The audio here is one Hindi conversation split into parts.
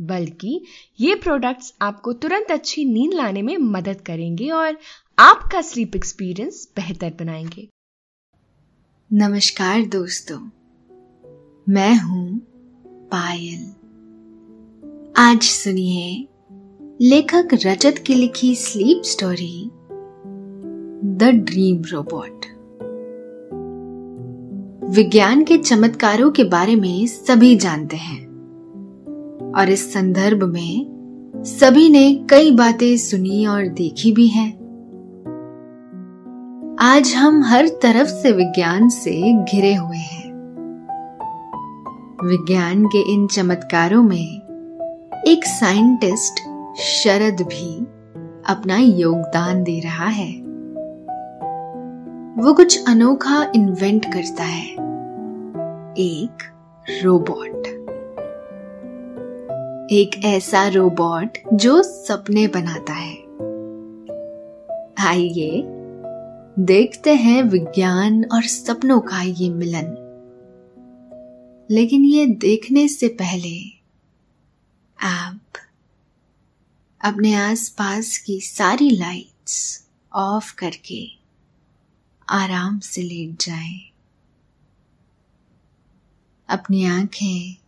बल्कि ये प्रोडक्ट्स आपको तुरंत अच्छी नींद लाने में मदद करेंगे और आपका स्लीप एक्सपीरियंस बेहतर बनाएँगे। नमस्कार दोस्तों, मैं हूँ पायल। आज सुनिए लेखक रजत की लिखी sleep story the dream robot विज्ञान के चमत्कारों के बारे में सभी जानते हैं। और इस संदर्भ में सभी ने कई बातें सुनी और देखी भी हैं। आज हम हर तरफ़ से विज्ञान से घिरे हुए हैं। विज्ञान के इन चमत्कारों में एक साइंटिस्ट शरद भी अपना योगदान दे रहा है। वो कुछ अनोखा इन्वेंट करता है। एक रोबोट एक ऐसा रोबोट जो सपने बनाता है आइए देखते हैं विज्ञान और सपनों का ये मिलन लेकिन ये देखने से पहले आप अपने आसपास की सारी लाइट्स ऑफ़ करके आराम से लेट जाएँ। अपनी आँखें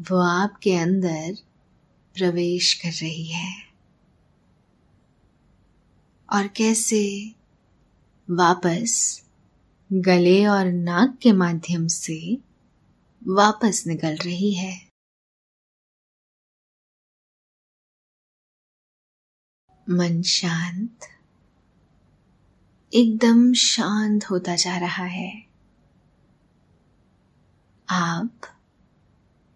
वो आपके अंदर प्रवेश कर रही है। और कैसे वापस गले और नाक के माध्यम से वापस निकल रही है। मन शांत, एकदम शांत होता जा रहा है। आप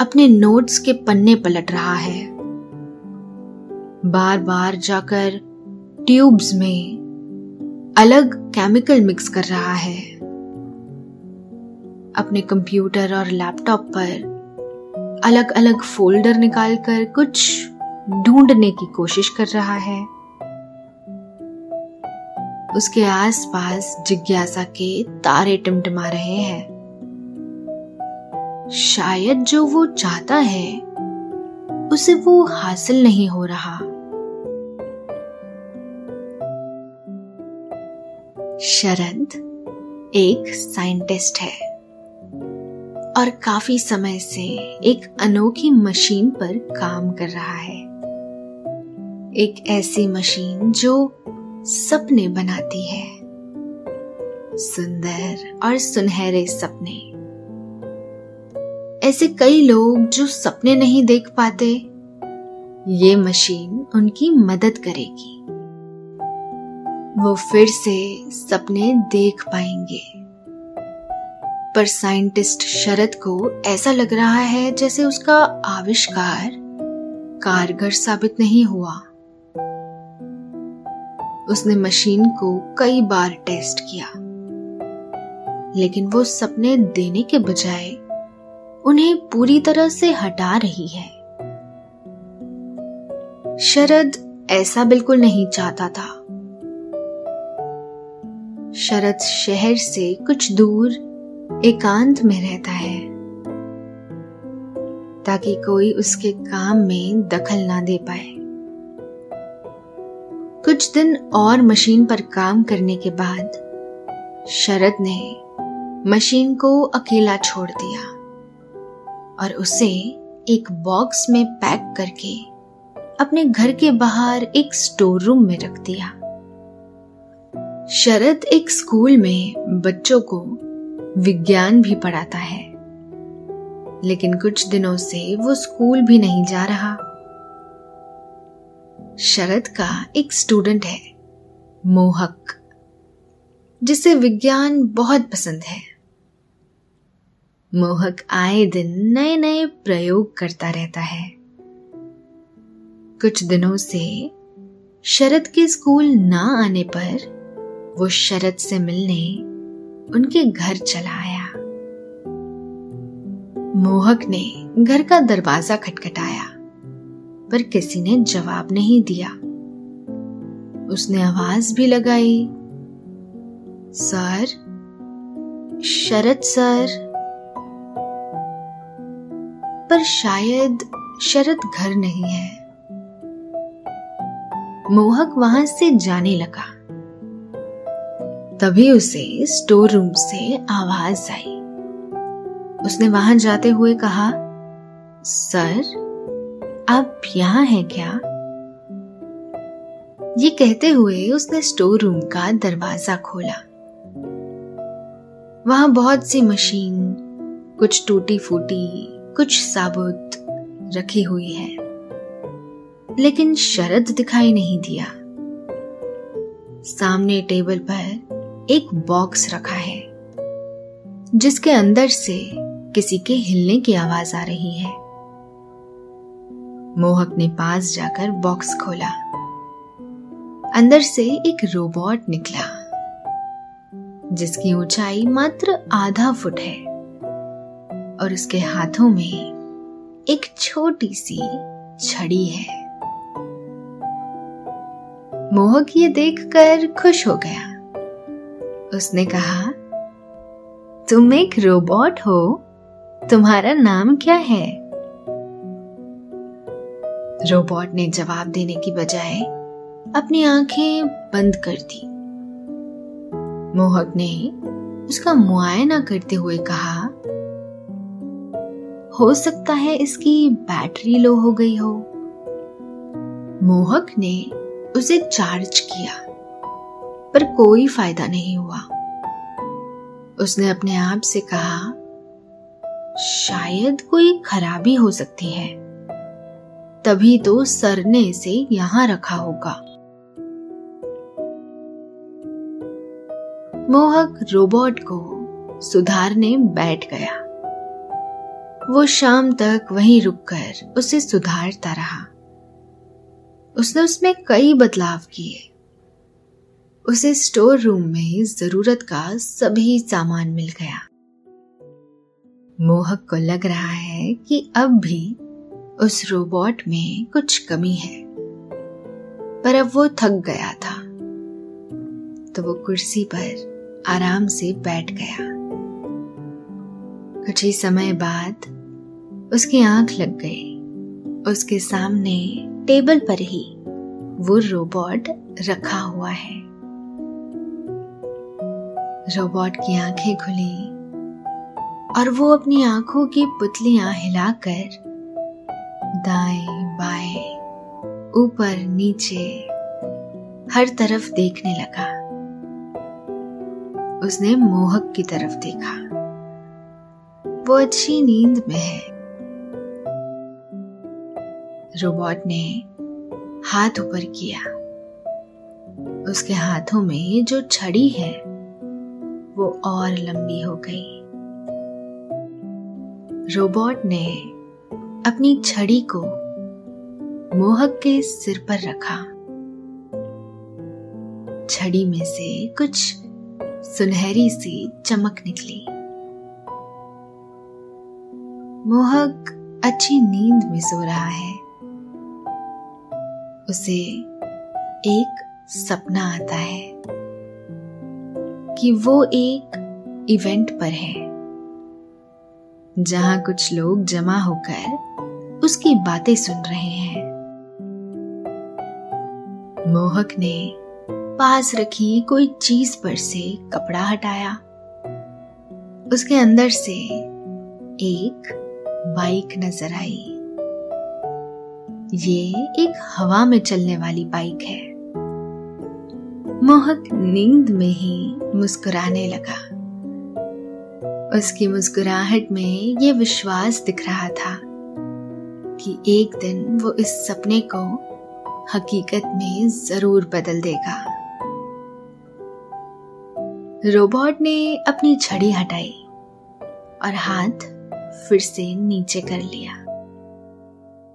अपने नोट्स के पन्ने पलट रहा है। बार बार जाकर ट्यूब्स में अलग केमिकल मिक्स कर रहा है। अपने कंप्यूटर और लैपटॉप पर अलग अलग फोल्डर निकालकर कुछ ढूँढने की कोशिश कर रहा है। उसके आसपास जिज्ञासा के तारे टिमटिमा रहे हैं। शायद जो वो चाहता है, उसे वो हासिल नहीं हो रहा। शरद एक साइंटिस्ट है और काफ़ी समय से एक अनोखी मशीन पर काम कर रहा है। एक ऐसी मशीन जो सपने बनाती है। सुंदर और सुनहरे सपने। ऐसे कई लोग जो सपने नहीं देख पाते, ये मशीन उनकी मदद करेगी। वो फिर से सपने देख पाएँगे। पर साइंटिस्ट शरद को ऐसा लग रहा है जैसे उसका आविष्कार कारगर साबित नहीं हुआ। उसने मशीन को कई बार टेस्ट किया, लेकिन वो सपने देने के बजाय उन्हें पूरी तरह से हटा रही है। शरद ऐसा बिल्कुल नहीं चाहता था। शरद शहर से कुछ दूर एकांत में रहता है, ताकि कोई उसके काम में दखल ना दे पाए। कुछ दिन और मशीन पर काम करने के बाद शरद ने मशीन को अकेला छोड़ दिया। और उसे एक बॉक्स में पैक करके अपने घर के बाहर एक स्टोर रूम में रख दिया। शरद एक स्कूल में बच्चों को विज्ञान भी पढ़ाता है। लेकिन कुछ दिनों से वो स्कूल भी नहीं जा रहा। शरद का एक स्टूडेंट है, मोहक, जिसे विज्ञान बहुत पसंद है। मोहक आए दिन नए नए प्रयोग करता रहता है। कुछ दिनों से शरद के स्कूल ना आने पर वो शरद से मिलने उनके घर चला आया। मोहक ने घर का दरवाज़ा खटखटाया, पर किसी ने जवाब नहीं दिया। उसने आवाज़ भी लगाई, सर, शरद सर पर शायद शरद घर नहीं है। मोहक वहाँ से जाने लगा। तभी उसे स्टोर रूम से आवाज़ आई। उसने वहाँ जाते हुए कहा, सर, आप यहाँ हैं क्या? ये कहते हुए उसने स्टोर रूम का दरवाज़ा खोला। वहाँ बहुत सी मशीन, कुछ टूटी फूटी कुछ साबुत रखी हुई है। लेकिन शरद दिखाई नहीं दिया। सामने टेबल पर एक बॉक्स रखा है, जिसके अंदर से किसी के हिलने की आवाज़ आ रही है। मोहक ने पास जाकर बॉक्स खोला। अंदर से एक रोबोट निकला, जिसकी ऊंचाई मात्र आधा फुट है। और उसके हाथों में एक छोटी सी छड़ी है। मोहक ये देखकर खुश हो गया। उसने कहा, तुम एक रोबोट हो। तुम्हारा नाम क्या है? रोबोट ने जवाब देने की बजाय अपनी आँखें बंद कर दी। मोहक ने उसका मुआयना करते हुए कहा हो सकता है इसकी बैटरी लो हो गई हो। मोहक ने उसे चार्ज किया, पर कोई फ़ायदा नहीं हुआ। उसने अपने आप से कहा, शायद कोई खराबी हो सकती है। तभी तो सर ने इसे यहाँ रखा होगा। मोहक रोबोट को सुधारने बैठ गया। वो शाम तक वहीं रुककर उसे सुधारता रहा। उसने उसमें कई बदलाव किए। उसे स्टोर रूम में ज़रूरत का सभी सामान मिल गया। मोहक को लग रहा है कि अब भी उस रोबोट में कुछ कमी है। पर अब वो थक गया था। तो वो कुर्सी पर आराम से बैठ गया। कुछ ही समय बाद उसकी आँख लग गई। उसके सामने टेबल पर ही वो रोबोट रखा हुआ है। रोबोट की आँखें खुली और वो अपनी आँखों की पुतलियाँ हिलाकर दाएँ, बाएँ, ऊपर, नीचे, हर तरफ़ देखने लगा। उसने मोहक की तरफ़ देखा। वो अच्छी नींद में है। रोबोट ने हाथ ऊपर किया। उसके हाथों में जो छड़ी है, वो और लंबी हो गई। रोबोट ने अपनी छड़ी को मोहक के सिर पर रखा। छड़ी में से कुछ सुनहरी सी चमक निकली। मोहक अच्छी नींद में सो रहा है। उसे एक सपना आता है कि वो एक इवेंट पर है, जहाँ कुछ लोग जमा होकर उसकी बातें सुन रहे हैं। मोहक ने पास रखी कोई चीज़ पर से कपड़ा हटाया। उसके अंदर से एक बाइक नज़र आई। ये एक हवा में चलने वाली बाइक है। मोहक नींद में ही मुस्कुराने लगा। उसकी मुस्कुराहट में ये विश्वास दिख रहा था कि एक दिन वो इस सपने को हकीकत में ज़रूर बदल देगा। रोबोट ने अपनी छड़ी हटाई और हाथ फिर से नीचे कर लिया।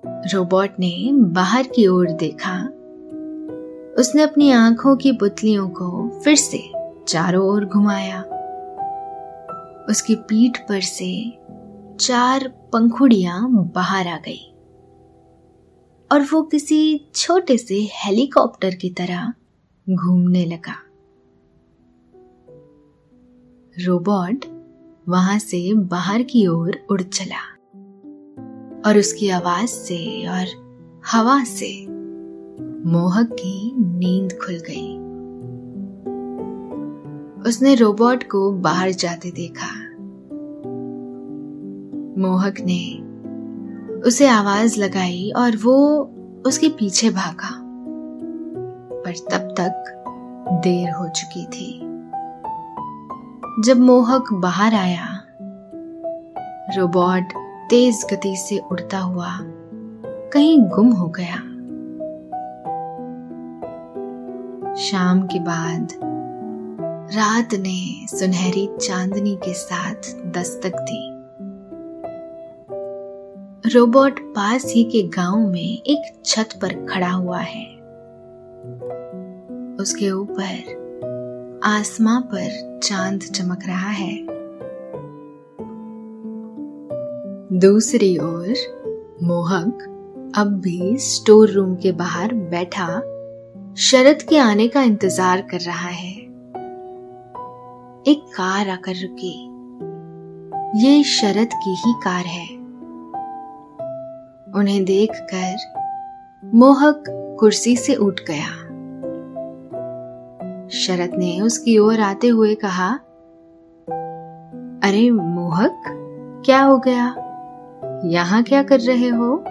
रोबोट ने बाहर की ओर देखा। उसने अपनी आँखों की पुतलियों को फिर से चारों ओर घुमाया। उसकी पीठ पर से चार पंखुड़ियाँ बाहर आ गई। और वो किसी छोटे से हेलीकॉप्टर की तरह घूमने लगा। रोबोट वहाँ से बाहर की ओर उड़ चला। और उसकी आवाज़ से और हवा से मोहक की नींद खुल गई। उसने रोबोट को बाहर जाते देखा। मोहक ने उसे आवाज़ लगाई और वो उसके पीछे भागा। पर तब तक देर हो चुकी थी। जब मोहक बाहर आया, रोबोट तेज गति से उड़ता हुआ कहीं गुम हो गया। शाम के बाद रात ने सुनहरी चांदनी के साथ दस्तक दी। रोबोट पास ही के गाँव में एक छत पर खड़ा हुआ है। उसके ऊपर आसमां पर चाँद चमक रहा है। दूसरी ओर, मोहक अब भी स्टोर रूम के बाहर बैठा शरद के आने का इंतज़ार कर रहा है। एक कार आकर रुकी। ये शरद की ही कार है। उन्हें देखकर मोहक कुर्सी से उठ गया। शरद ने उसकी ओर आते हुए कहा, अरे मोहक, क्या हो गया? यहाँ क्या कर रहे हो?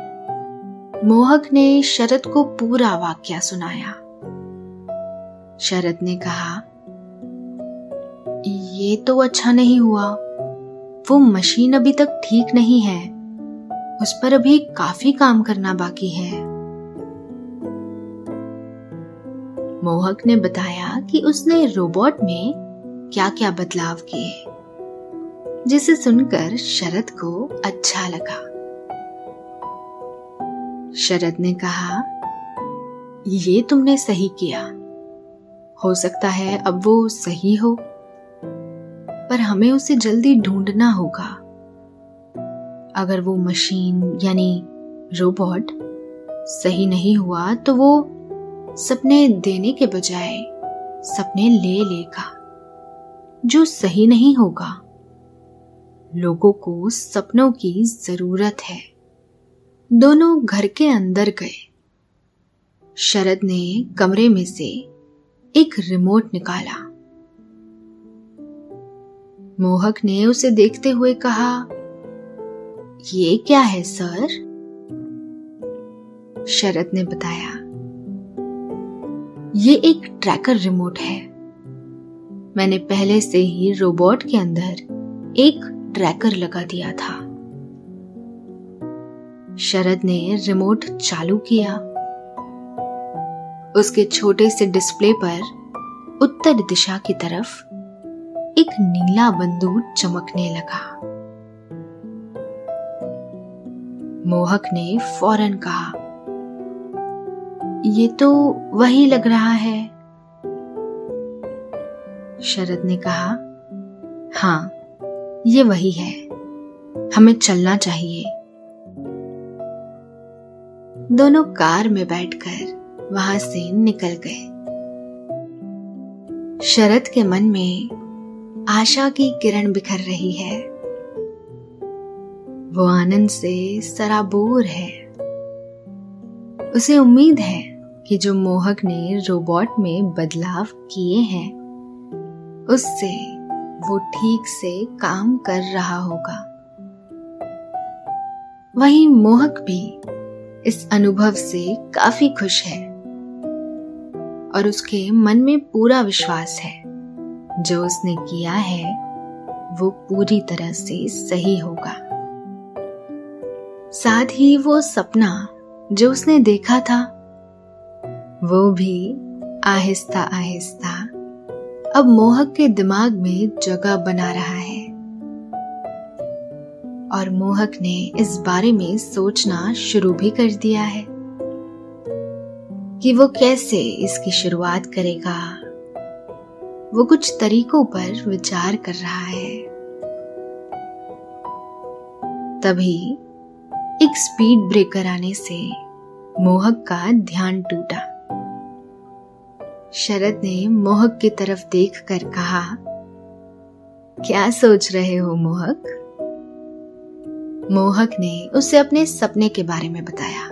मोहक ने शरद को पूरा वाक्य सुनाया। शरद ने कहा, ये तो अच्छा नहीं हुआ। वो मशीन अभी तक ठीक नहीं है। उस पर अभी काफ़ी काम करना बाकी है। मोहक ने बताया कि उसने रोबोट में क्या क्या बदलाव किए। जिसे सुनकर शरद को अच्छा लगा। शरद ने कहा, ये तुमने सही किया। हो सकता है अब वो सही हो, पर हमें उसे जल्दी ढूंढना होगा। अगर वो मशीन यानी रोबोट सही नहीं हुआ तो वो सपने देने के बजाय सपने ले लेगा, जो सही नहीं होगा। लोगों को सपनों की ज़रूरत है। दोनों घर के अंदर गए। शरद ने कमरे में से एक रिमोट निकाला। मोहक ने उसे देखते हुए कहा, ये क्या है, सर? शरद ने बताया, ये एक ट्रैकर रिमोट है। मैंने पहले से ही रोबोट के अंदर एक ट्रैकर लगा दिया था। शरद ने रिमोट चालू किया। उसके छोटे से डिस्प्ले पर उत्तर दिशा की तरफ़ एक नीला बंदूक चमकने लगा। मोहक ने फ़ौरन कहा, ये तो वही लग रहा है। शरद ने कहा हाँ ये वही है। हमें चलना चाहिए। दोनों कार में बैठकर वहाँ से निकल गए। शरद के मन में आशा की किरण बिखर रही है। वो आनंद से सराबोर है। उसे उम्मीद है कि जो मोहक ने रोबोट में बदलाव किए हैं, उससे वो ठीक से काम कर रहा होगा। वहीं मोहक भी इस अनुभव से काफ़ी खुश है और उसके मन में पूरा विश्वास है। जो उसने किया है, वो पूरी तरह से सही होगा। साथ ही वो सपना जो उसने देखा था, वो भी आहिस्ता आहिस्ता अब मोहक के दिमाग में जगह बना रहा है। और मोहक ने इस बारे में सोचना शुरू भी कर दिया है कि वो कैसे इसकी शुरुआत करेगा। वो कुछ तरीकों पर विचार कर रहा है। तभी एक स्पीड ब्रेकर आने से मोहक का ध्यान टूटा। शरद ने मोहक की तरफ़ देखकर कहा, क्या सोच रहे हो मोहक? मोहक ने उसे अपने सपने के बारे में बताया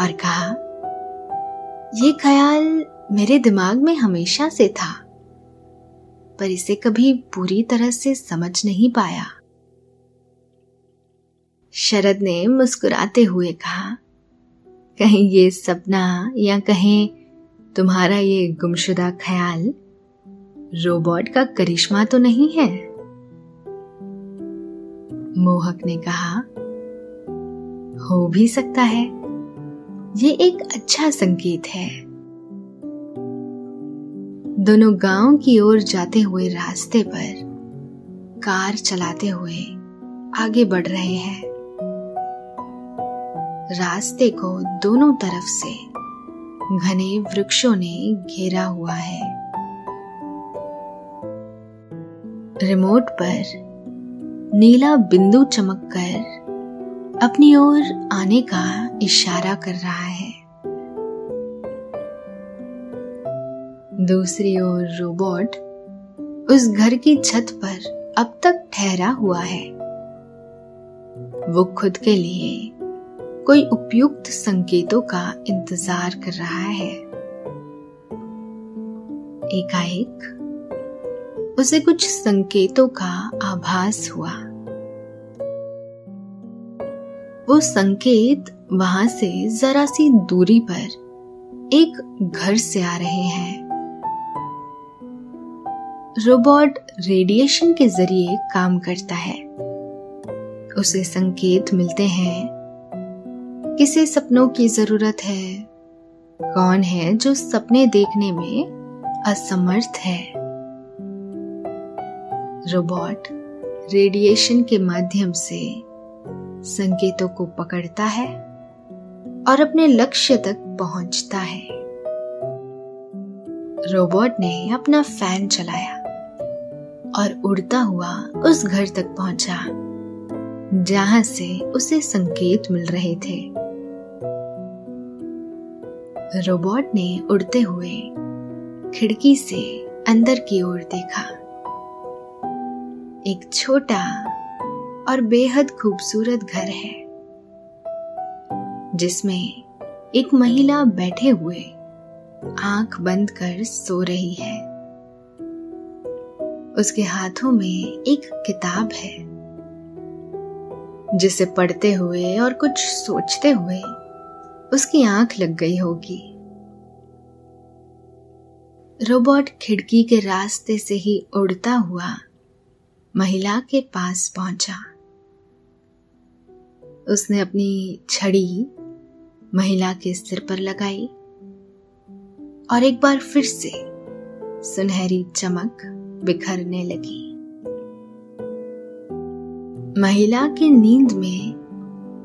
और कहा यह ख्याल मेरे दिमाग में हमेशा से था, पर इसे कभी पूरी तरह से समझ नहीं पाया। शरद ने मुस्कुराते हुए कहा, कहीं ये सपना या कहीं तुम्हारा ये गुमशुदा ख्याल रोबोट का करिश्मा तो नहीं है? मोहक ने कहा, हो भी सकता है। ये एक अच्छा संकेत है। दोनों गाँव की ओर जाते हुए रास्ते पर कार चलाते हुए आगे बढ़ रहे हैं। रास्ते को दोनों तरफ़ से घने वृक्षों ने घेरा हुआ है। रिमोट पर नीला बिंदु चमककर अपनी ओर आने का इशारा कर रहा है। दूसरी ओर रोबोट उस घर की छत पर अब तक ठहरा हुआ है। वो खुद के लिए कोई उपयुक्त संकेतों का इंतज़ार कर रहा है। एकाएक, उसे कुछ संकेतों का आभास हुआ। वो संकेत वहाँ से जरा सी दूरी पर एक घर से आ रहे हैं। रोबोट रेडिएशन के ज़रिए काम करता है। उसे संकेत मिलते हैं किसे सपनों की ज़रूरत है? कौन है जो सपने देखने में असमर्थ है? रोबोट रेडिएशन के माध्यम से संकेतों को पकड़ता है और अपने लक्ष्य तक पहुँचता है। रोबोट ने अपना फ़ैन चलाया और उड़ता हुआ उस घर तक पहुँचा, जहाँ से उसे संकेत मिल रहे थे। रोबोट ने उड़ते हुए खिड़की से अंदर की ओर देखा। एक छोटा और बेहद खूबसूरत घर है, जिसमें एक महिला बैठे हुए आँख बंद कर सो रही है। उसके हाथों में एक किताब है, जिसे पढ़ते हुए और कुछ सोचते हुए उसकी आँख लग गई होगी। रोबोट खिड़की के रास्ते से ही उड़ता हुआ महिला के पास पहुँचा। उसने अपनी छड़ी महिला के सिर पर लगाई और एक बार फिर से सुनहरी चमक बिखरने लगी। महिला की नींद में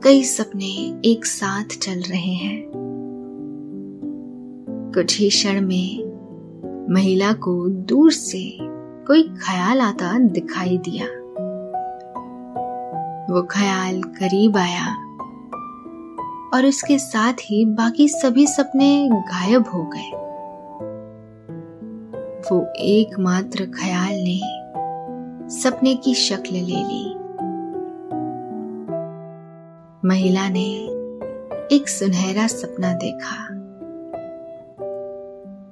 कई सपने एक साथ चल रहे हैं। कुछ ही क्षण में महिला को दूर से कोई ख्याल आता दिखाई दिया। वो ख्याल करीब आया और उसके साथ ही बाकी सभी सपने गायब हो गए। वो एकमात्र ख्याल ने सपने की शक्ल ले ली। महिला ने एक सुनहरा सपना देखा।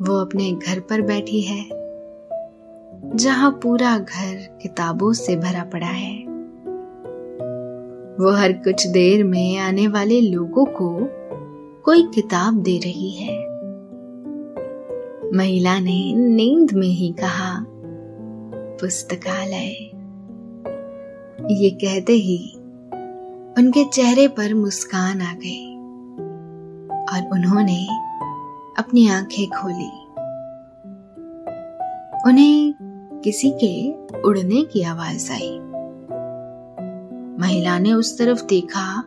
वो अपने घर पर बैठी है, जहाँ पूरा घर किताबों से भरा पड़ा है। वो हर कुछ देर में आने वाले लोगों को कोई किताब दे रही है। महिला ने नींद में ही कहा, पुस्तकालय। ये कहते ही उनके चेहरे पर मुस्कान आ गई और उन्होंने अपनी आँखें खोली। उन्हें किसी के उड़ने की आवाज़ आई। महिला ने उस तरफ़ देखा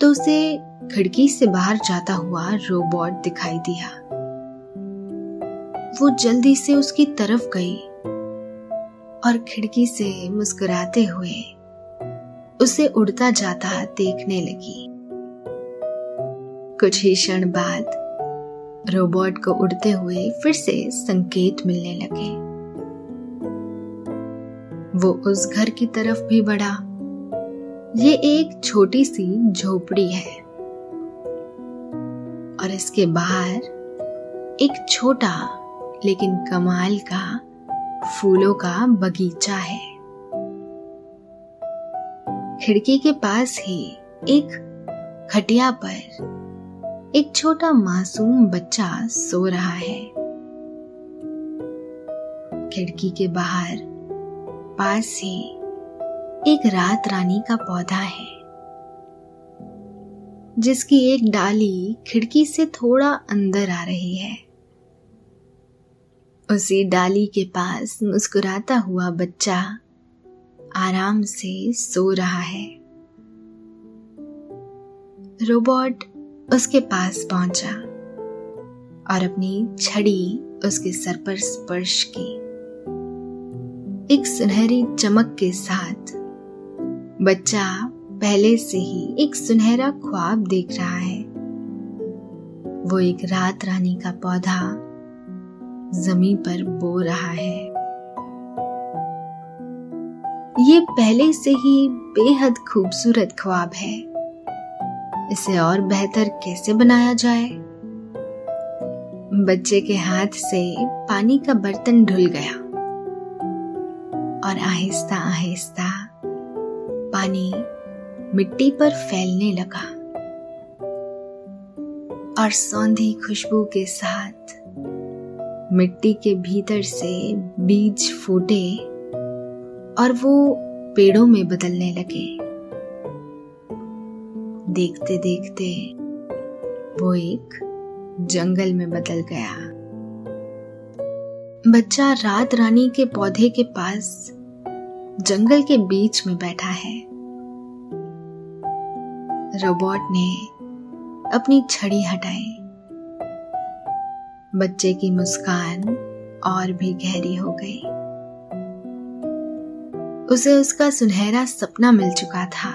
तो उसे खिड़की से बाहर जाता हुआ रोबोट दिखाई दिया। वो जल्दी से उसकी तरफ़ गई और खिड़की से मुस्कुराते हुए उसे उड़ता जाता देखने लगी। कुछ ही क्षण बाद रोबोट को उड़ते हुए फिर से संकेत मिलने लगे। वो उस घर की तरफ़ भी बढ़ा। ये एक छोटी सी झोपड़ी है। और इसके बाहर एक छोटा लेकिन कमाल का फूलों का बगीचा है। खिड़की के पास ही एक खटिया पर एक छोटा मासूम बच्चा सो रहा है। खिड़की के बाहर पास ही एक रात रानी का पौधा है, जिसकी एक डाली खिड़की से थोड़ा अंदर आ रही है। उसी डाली के पास मुस्कुराता हुआ बच्चा आराम से सो रहा है। रोबोट उसके पास पहुँचा और अपनी छड़ी उसके सर पर स्पर्श की। एक सुनहरी चमक के साथ बच्चा पहले से ही एक सुनहरा ख्वाब देख रहा है। वो एक रात रानी का पौधा ज़मीन पर बो रहा है। ये पहले से ही बेहद खूबसूरत ख्वाब है। इसे और बेहतर कैसे बनाया जाए? बच्चे के हाथ से पानी का बर्तन ढुल गया और आहिस्ता आहिस्ता पानी मिट्टी पर फैलने लगा और सौंधी खुशबू के साथ मिट्टी के भीतर से बीज फूटे और वो पेड़ों में बदलने लगे। देखते देखते वो एक जंगल में बदल गया। बच्चा रात रानी के पौधे के पास जंगल के बीच में बैठा है। रोबोट ने अपनी छड़ी हटाई। बच्चे की मुस्कान और भी गहरी हो गई। उसे उसका सुनहरा सपना मिल चुका था।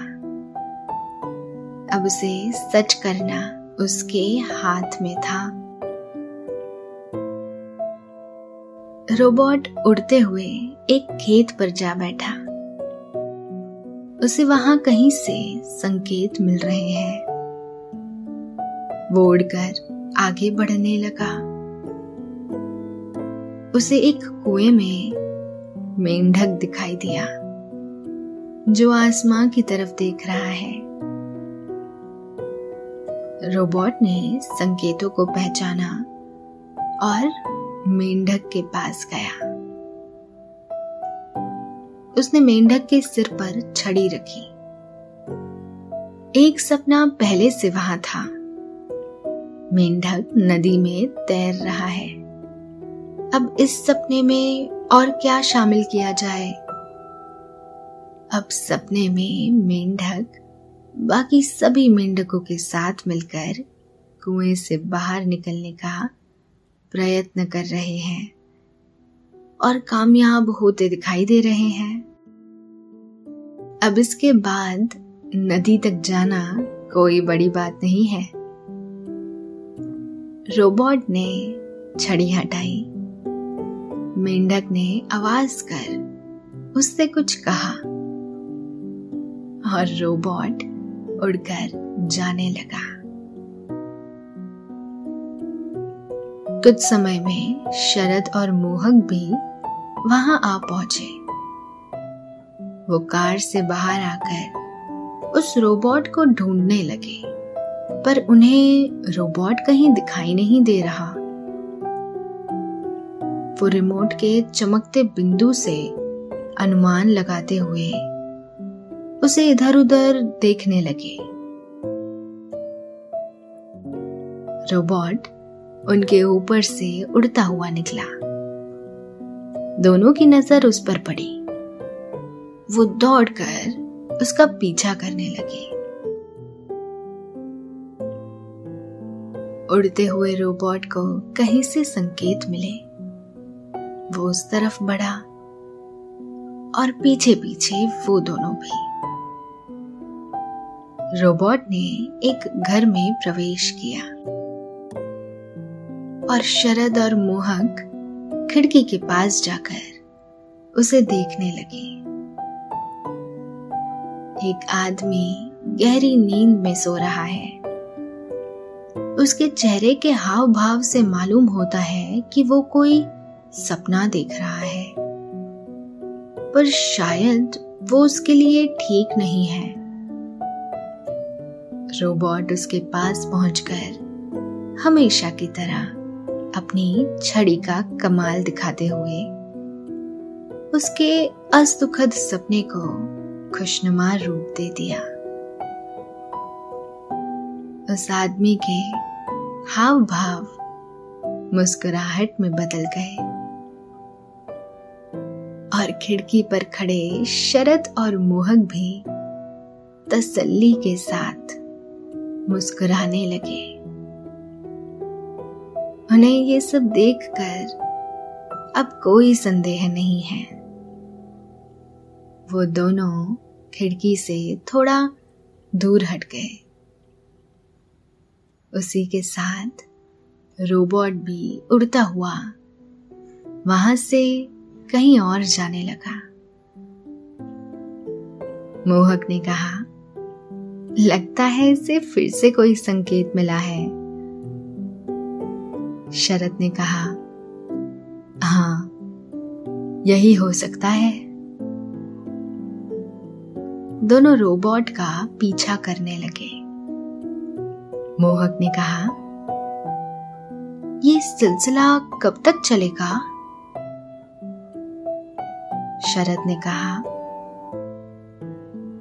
अब उसे सच करना उसके हाथ में था। रोबोट उड़ते हुए एक खेत पर जा बैठा। उसे वहाँ कहीं से संकेत मिल रहे हैं। वो उड़कर आगे बढ़ने लगा। उसे एक कुएँ में मेंढक दिखाई दिया। जो आसमां की तरफ़ देख रहा है। रोबोट ने संकेतों को पहचाना और मेंढक के पास गया। उसने मेंढक के सिर पर छड़ी रखी। एक सपना पहले से वहाँ था। मेंढक नदी में तैर रहा है। अब इस सपने में और क्या शामिल किया जाए? अब सपने में मेंढक, बाकी सभी मेंढकों के साथ मिलकर कुएँ से बाहर निकलने का प्रयत्न कर रहे हैं और कामयाब होते दिखाई दे रहे हैं। अब इसके बाद नदी तक जाना कोई बड़ी बात नहीं है। रोबोट ने छड़ी हटाई। मेंढक ने आवाज़ कर उससे कुछ कहा। और रोबोट उड़कर जाने लगा। कुछ समय में शरद और मोहक भी वहाँ आ पहुँचे। वो कार से बाहर आकर उस रोबोट को ढूँढने लगे, पर उन्हें रोबोट कहीं दिखाई नहीं दे रहा। वो रिमोट के चमकते बिंदु से अनुमान लगाते हुए उसे इधर उधर देखने लगे। रोबोट उनके ऊपर से उड़ता हुआ निकला। दोनों की नज़र उस पर पड़ी। वो दौड़कर उसका पीछा करने लगे। उड़ते हुए रोबोट को कहीं से संकेत मिले। वो उस तरफ़ बढ़ा और पीछे पीछे वो दोनों भी। रोबोट ने एक घर में प्रवेश किया और शरद और मोहक खिड़की के पास जाकर उसे देखने लगे। एक आदमी गहरी नींद में सो रहा है। उसके चेहरे के हाव भाव से मालूम होता है कि वो कोई सपना देख रहा है। पर शायद वो उसके लिए ठीक नहीं है। रोबोट उसके पास पहुंचकर हमेशा की तरह अपनी छड़ी का कमाल दिखाते हुए उसके असुखद सपने को खुशनुमा रूप दे दिया। उस आदमी के हाव भाव मुस्कुराहट में बदल गए और खिड़की पर खड़े शरद और मोहक भी तसल्ली के साथ मुस्कुराने लगे। उन्हें ये सब देखकर अब कोई संदेह नहीं है। वो दोनों खिड़की से थोड़ा दूर हट गए। उसी के साथ रोबोट भी उड़ता हुआ वहाँ से कहीं और जाने लगा। मोहक ने कहा लगता है इसे फिर से कोई संकेत मिला है। शरद ने कहा हाँ यही हो सकता है। दोनों रोबोट का पीछा करने लगे। मोहक ने कहा, ये सिलसिला कब तक चलेगा? शरद ने कहा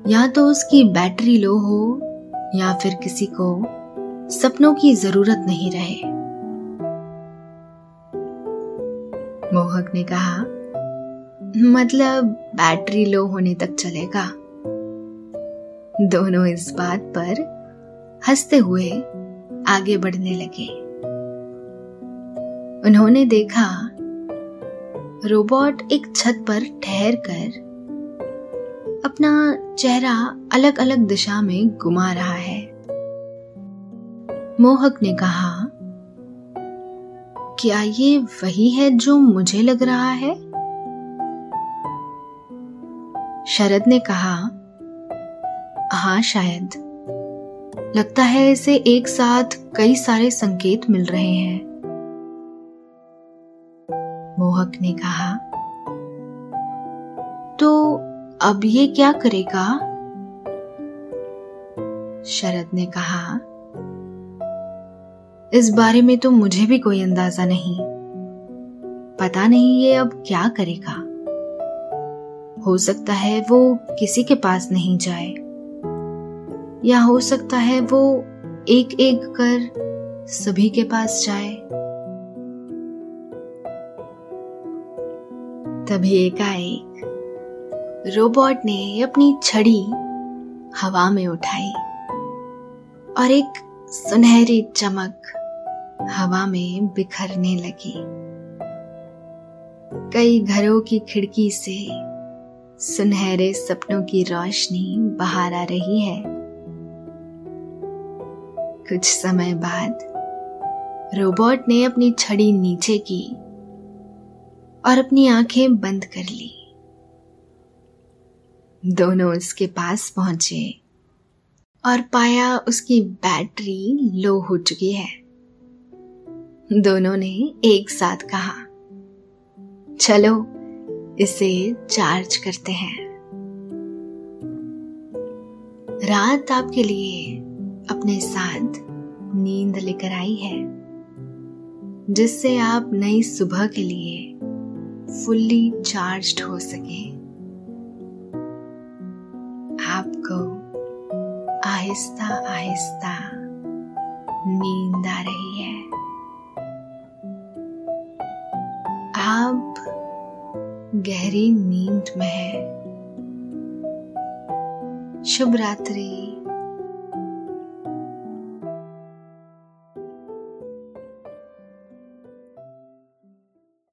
या तो उसकी बैटरी लो हो, या फिर किसी को सपनों की ज़रूरत नहीं रहे। मोहक ने कहा मतलब बैटरी लो होने तक चलेगा? दोनों इस बात पर हँसते हुए आगे बढ़ने लगे। उन्होंने देखा, रोबोट एक छत पर ठहर कर अपना चेहरा अलग अलग दिशा में घुमा रहा है। मोहक ने कहा, क्या ये वही है जो मुझे लग रहा है? शरद ने कहा हाँ शायद। लगता है इसे एक साथ कई सारे संकेत मिल रहे हैं। मोहक ने कहा तो अब ये क्या करेगा? शरद ने कहा, इस बारे में तो मुझे भी कोई अंदाज़ा नहीं। पता नहीं ये अब क्या करेगा। हो सकता है वो किसी के पास नहीं जाए। या हो सकता है वो एक एक कर सभी के पास जाए। तभी एकाएक रोबोट ने अपनी छड़ी हवा में उठाई और एक सुनहरी चमक हवा में बिखरने लगी। कई घरों की खिड़की से सुनहरे सपनों की रोशनी बाहर आ रही है। कुछ समय बाद रोबोट ने अपनी छड़ी नीचे की और अपनी आँखें बंद कर ली। दोनों उसके पास पहुँचे और पाया उसकी बैटरी लो हो चुकी है। दोनों ने एक साथ कहा, चलो, इसे चार्ज करते हैं। रात आपके लिए अपने साथ नींद लेकर आई है, जिससे आप नई सुबह के लिए फुल्ली चार्ज्ड हो सके। आपको आहिस्ता आहिस्ता नींद आ रही है। आप गहरी नींद में है। शुभ रात्रि।